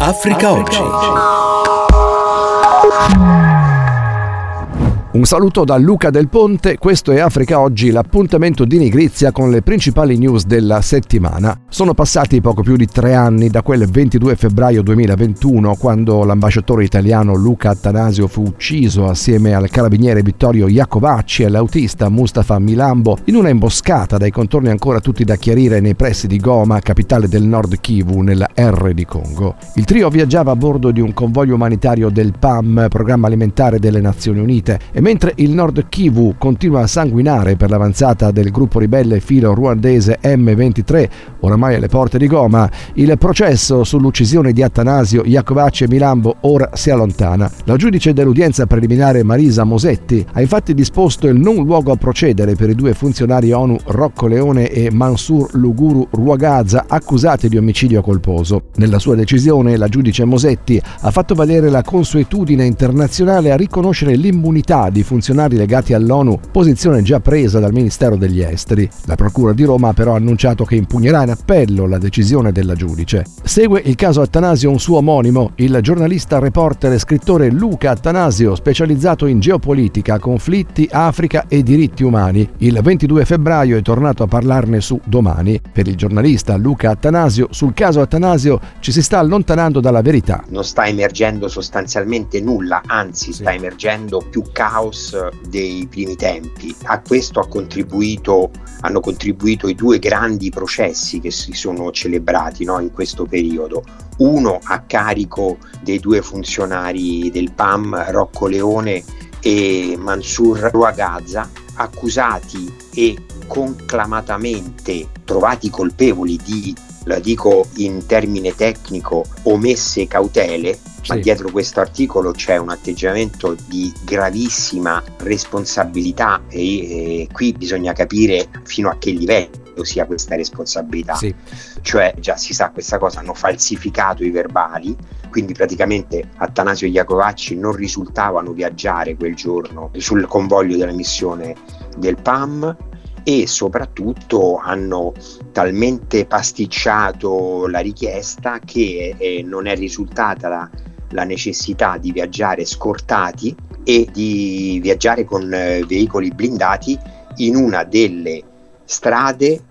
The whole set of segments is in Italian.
Africa Oggi. Un saluto da Luca Del Ponte, questo è Africa Oggi, l'appuntamento di Nigrizia con le principali news della settimana. Sono passati poco più di tre anni da quel 22 febbraio 2021 quando l'ambasciatore italiano Luca Attanasio fu ucciso assieme al carabiniere Vittorio Iacovacci e l'autista Mustafa Milambo in una imboscata dai contorni ancora tutti da chiarire nei pressi di Goma, capitale del Nord Kivu, nella R di Congo. Il trio viaggiava a bordo di un convoglio umanitario del PAM, Programma Alimentare delle Nazioni Unite, e mentre il Nord Kivu continua a sanguinare per l'avanzata del gruppo ribelle filo ruandese M23, oramai alle porte di Goma, il processo sull'uccisione di Attanasio, Iacovacci e Milambo ora si allontana. La giudice dell'udienza preliminare Marisa Mosetti ha infatti disposto il non luogo a procedere per i due funzionari ONU Rocco Leone e Mansur Luguru Ruagaza accusati di omicidio colposo. Nella sua decisione la giudice Mosetti ha fatto valere la consuetudine internazionale a riconoscere l'immunità di funzionari legati all'ONU, posizione già presa dal Ministero degli Esteri. La Procura di Roma ha però annunciato che impugnerà in appello la decisione della giudice. Segue il caso Attanasio un suo omonimo, il giornalista, reporter e scrittore Luca Attanasio, specializzato in geopolitica, conflitti, Africa e diritti umani. Il 22 febbraio è tornato a parlarne su Domani. Per il giornalista Luca Attanasio, sul caso Attanasio ci si sta allontanando dalla verità. Non sta emergendo sostanzialmente nulla, anzi sì. sta emergendo più caos caos dei primi tempi. A questo contribuito, hanno contribuito i due grandi processi che si sono celebrati no, in questo periodo. Uno a carico dei due funzionari del PAM, Rocco Leone e Mansur Ruagazza, accusati e conclamatamente trovati colpevoli di la dico in termine tecnico, omesse cautele, sì. ma dietro questo articolo c'è un atteggiamento di gravissima responsabilità e, e qui bisogna capire fino a che livello sia questa responsabilità. Sì. Cioè, già si sa questa cosa, hanno falsificato i verbali, quindi praticamente Attanasio e Iacovacci non risultavano viaggiare quel giorno sul convoglio della missione del PAM, e soprattutto hanno talmente pasticciato la richiesta che eh, non è risultata la, la, necessità di viaggiare scortati e di viaggiare con eh, veicoli blindati in una delle strade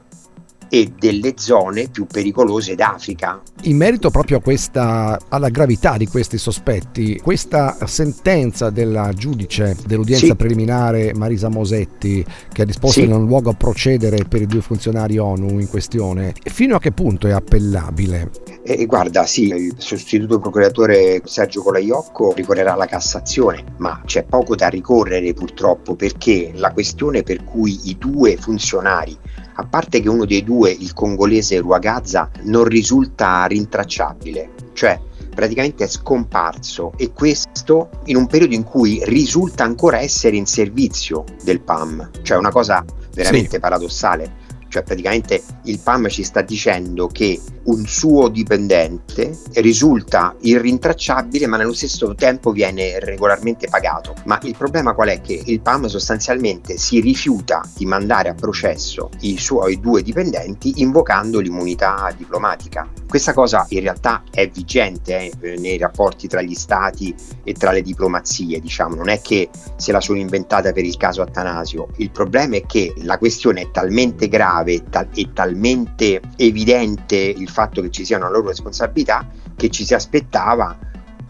e delle zone più pericolose d'Africa. In merito proprio a questa, alla gravità di questi sospetti, questa sentenza della giudice dell'udienza sì. preliminare Marisa Mosetti, che ha disposto sì. in un luogo a procedere per i due funzionari ONU in questione, fino a che punto è appellabile? Eh, guarda, sì, il sostituto procuratore Sergio Colaiocco ricorrerà alla Cassazione, ma c'è poco da ricorrere purtroppo perché la questione per cui i due funzionari a parte che uno dei due, il congolese Ruagazza, non risulta rintracciabile, cioè praticamente è scomparso e questo in un periodo in cui risulta ancora essere in servizio del PAM, cioè una cosa veramente sì. paradossale cioè praticamente il PAM ci sta dicendo che un suo dipendente risulta irrintracciabile ma nello stesso tempo viene regolarmente pagato. Ma il problema qual è? Che il PAM sostanzialmente si rifiuta di mandare a processo i suoi due dipendenti invocando l'immunità diplomatica. Questa cosa in realtà è vigente eh, nei rapporti tra gli stati e tra le diplomazie, diciamo, non è che se la sono inventata per il caso Attanasio. Il problema è che la questione è talmente grave e, tal- e talmente evidente il fatto che ci sia una loro responsabilità che ci si aspettava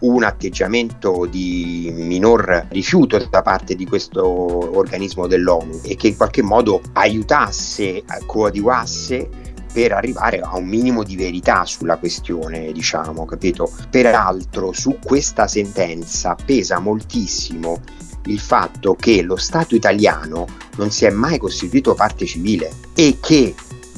un atteggiamento di minor rifiuto da parte di questo organismo dell'ONU e che in qualche modo aiutasse, coadiuvasse per arrivare a un minimo di verità sulla questione, diciamo, capito? Peraltro su questa sentenza pesa moltissimo il fatto che lo Stato italiano non si è mai costituito parte civile e che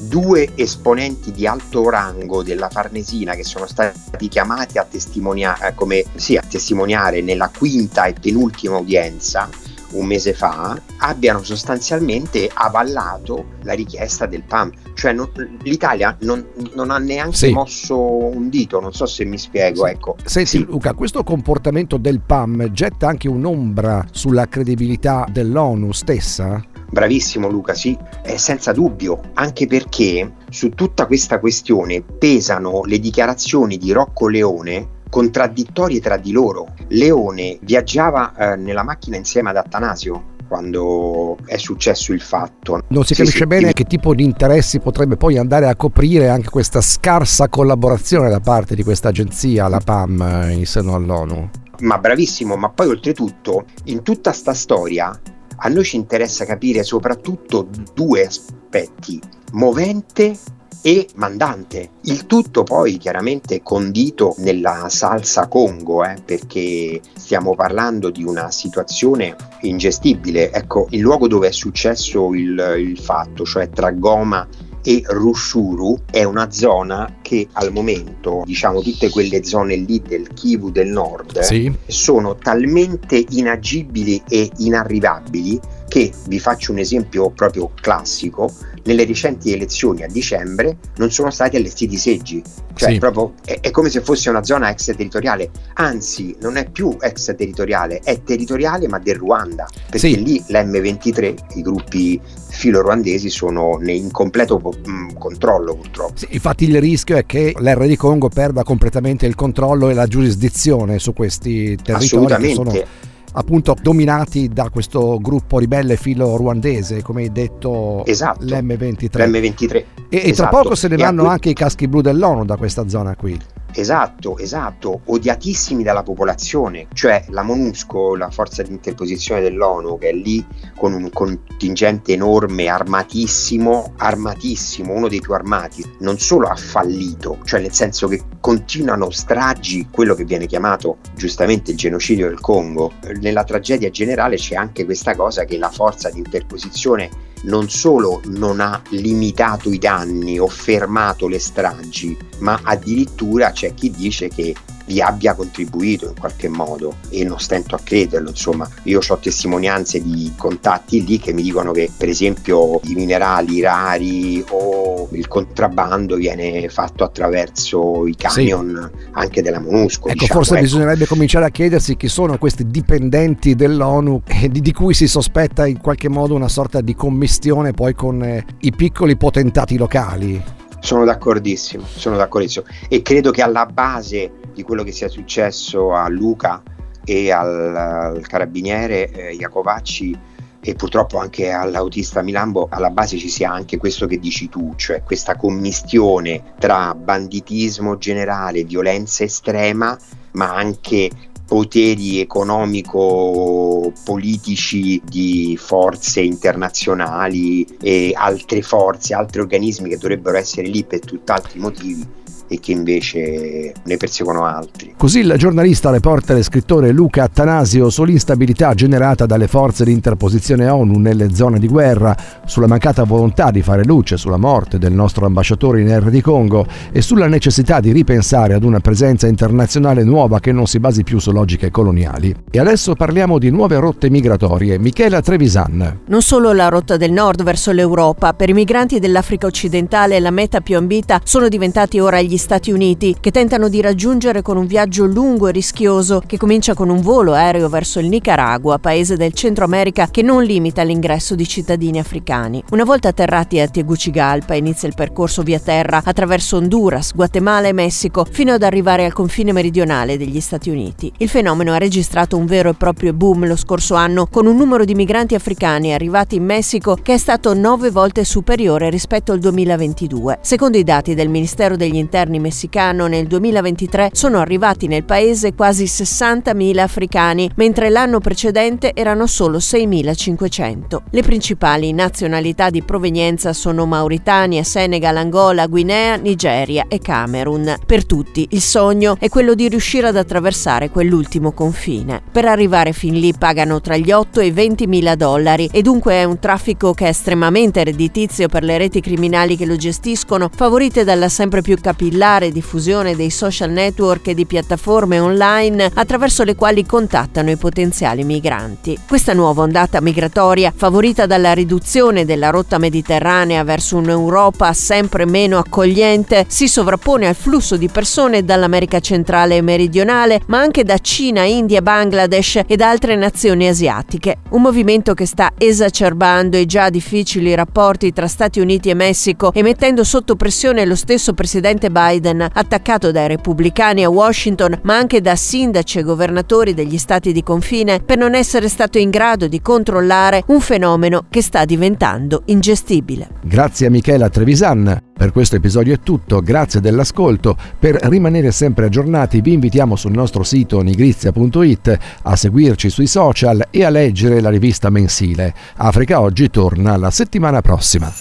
due esponenti di alto rango della Farnesina che sono stati chiamati a testimoniare, come, sì, a testimoniare nella quinta e penultima udienza un mese fa abbiano sostanzialmente avallato la richiesta del PAM. Cioè non, l'Italia non, non, ha neanche sì. mosso un dito, non so se mi spiego. Sì. Ecco. Senti sì. Luca, questo comportamento del PAM getta anche un'ombra sulla credibilità dell'ONU stessa? Bravissimo Luca, sì, eh, senza dubbio, anche perché su tutta questa questione pesano le dichiarazioni di Rocco Leone contraddittorie tra di loro. Leone viaggiava eh, nella macchina insieme ad Attanasio quando è successo il fatto. Non si capisce sì, bene sì. che tipo di interessi potrebbe poi andare a coprire anche questa scarsa collaborazione da parte di questa agenzia, la PAM, eh, in seno all'ONU. Ma bravissimo, ma poi oltretutto in tutta sta storia a noi ci interessa capire soprattutto due aspetti, movente e mandante. Il tutto poi chiaramente condito nella salsa Congo, eh, perché stiamo parlando di una situazione ingestibile. Ecco, il luogo dove è successo il, il fatto, cioè tra Goma e Rushuru è una zona che al momento, diciamo tutte quelle zone lì del Kivu del nord, sì. sono talmente inagibili e inarrivabili che vi faccio un esempio proprio classico, nelle recenti elezioni a dicembre non sono stati allestiti seggi, cioè sì. proprio è, è, come se fosse una zona extraterritoriale, anzi non è più extraterritoriale, è territoriale ma del Ruanda, perché sì. lì l'M23, i gruppi filo-ruandesi sono in completo mm, controllo purtroppo. Sì, infatti il rischio è che l'R di Congo perda completamente il controllo e la giurisdizione su questi territori. Assolutamente appunto dominati da questo gruppo ribelle filo ruandese, come hai detto esatto, l'M23. l'M23. E, esatto. e tra poco se ne vanno anche i caschi blu dell'ONU da questa zona qui. Esatto, esatto, odiatissimi dalla popolazione, cioè la MONUSCO, la forza di interposizione dell'ONU, che è lì con un contingente enorme, armatissimo, armatissimo, uno dei più armati, non solo ha fallito, cioè nel senso che continuano stragi, quello che viene chiamato giustamente il genocidio del Congo. Nella tragedia generale c'è anche questa cosa che la forza di interposizione non solo non ha limitato i danni o fermato le stragi, ma addirittura c'è chi dice che vi abbia contribuito in qualche modo e non stento a crederlo insomma io ho testimonianze di contatti lì che mi dicono che per esempio i minerali rari o il contrabbando viene fatto attraverso i camion sì. anche della MONUSCO ecco diciamo, forse ecco. bisognerebbe cominciare a chiedersi chi sono questi dipendenti dell'ONU di, di, cui si sospetta in qualche modo una sorta di commistione poi con eh, i piccoli potentati locali sono d'accordissimo, sono d'accordissimo e credo che alla base di quello che sia successo a Luca e al, al carabiniere eh, Iacovacci e purtroppo anche all'autista Milambo alla base ci sia anche questo che dici tu, cioè questa commistione tra banditismo generale, violenza estrema, ma anche poteri economico-politici di forze internazionali e altre forze, altri organismi che dovrebbero essere lì per tutt'altri motivi e che invece ne perseguono altri. Così il giornalista, reporter e scrittore Luca Attanasio sull'instabilità generata dalle forze di interposizione ONU nelle zone di guerra, sulla mancata volontà di fare luce sulla morte del nostro ambasciatore in R di Congo e sulla necessità di ripensare ad una presenza internazionale nuova che non si basi più su logiche coloniali. E adesso parliamo di nuove rotte migratorie. Michela Trevisan. Non solo la rotta del nord verso l'Europa, per i migranti dell'Africa occidentale la meta più ambita sono diventati ora gli Stati Uniti, che tentano di raggiungere con un viaggio lungo e rischioso che comincia con un volo aereo verso il Nicaragua, paese del Centro America che non limita l'ingresso di cittadini africani. Una volta atterrati a Tegucigalpa inizia il percorso via terra attraverso Honduras, Guatemala e Messico fino ad arrivare al confine meridionale degli Stati Uniti. Il fenomeno ha registrato un vero e proprio boom lo scorso anno con un numero di migranti africani arrivati in Messico che è stato nove volte superiore rispetto al 2022. Secondo i dati del Ministero degli Interni governi messicano nel 2023 sono arrivati nel paese quasi 60.000 africani, mentre l'anno precedente erano solo 6.500. Le principali nazionalità di provenienza sono Mauritania, Senegal, Angola, Guinea, Nigeria e Camerun. Per tutti il sogno è quello di riuscire ad attraversare quell'ultimo confine. Per arrivare fin lì pagano tra gli 8 e i 20 mila dollari e dunque è un traffico che è estremamente redditizio per le reti criminali che lo gestiscono, favorite dalla sempre più capillare capillare diffusione dei social network e di piattaforme online attraverso le quali contattano i potenziali migranti. Questa nuova ondata migratoria, favorita dalla riduzione della rotta mediterranea verso un'Europa sempre meno accogliente, si sovrappone al flusso di persone dall'America centrale e meridionale, ma anche da Cina, India, Bangladesh ed altre nazioni asiatiche. Un movimento che sta esacerbando i già difficili rapporti tra Stati Uniti e Messico e mettendo sotto pressione lo stesso presidente Biden, attaccato dai repubblicani a Washington, ma anche da sindaci e governatori degli stati di confine, per non essere stato in grado di controllare un fenomeno che sta diventando ingestibile. Grazie a Michela Trevisan. Per questo episodio è tutto, grazie dell'ascolto. Per rimanere sempre aggiornati vi invitiamo sul nostro sito nigrizia.it a seguirci sui social e a leggere la rivista mensile. Africa Oggi torna la settimana prossima.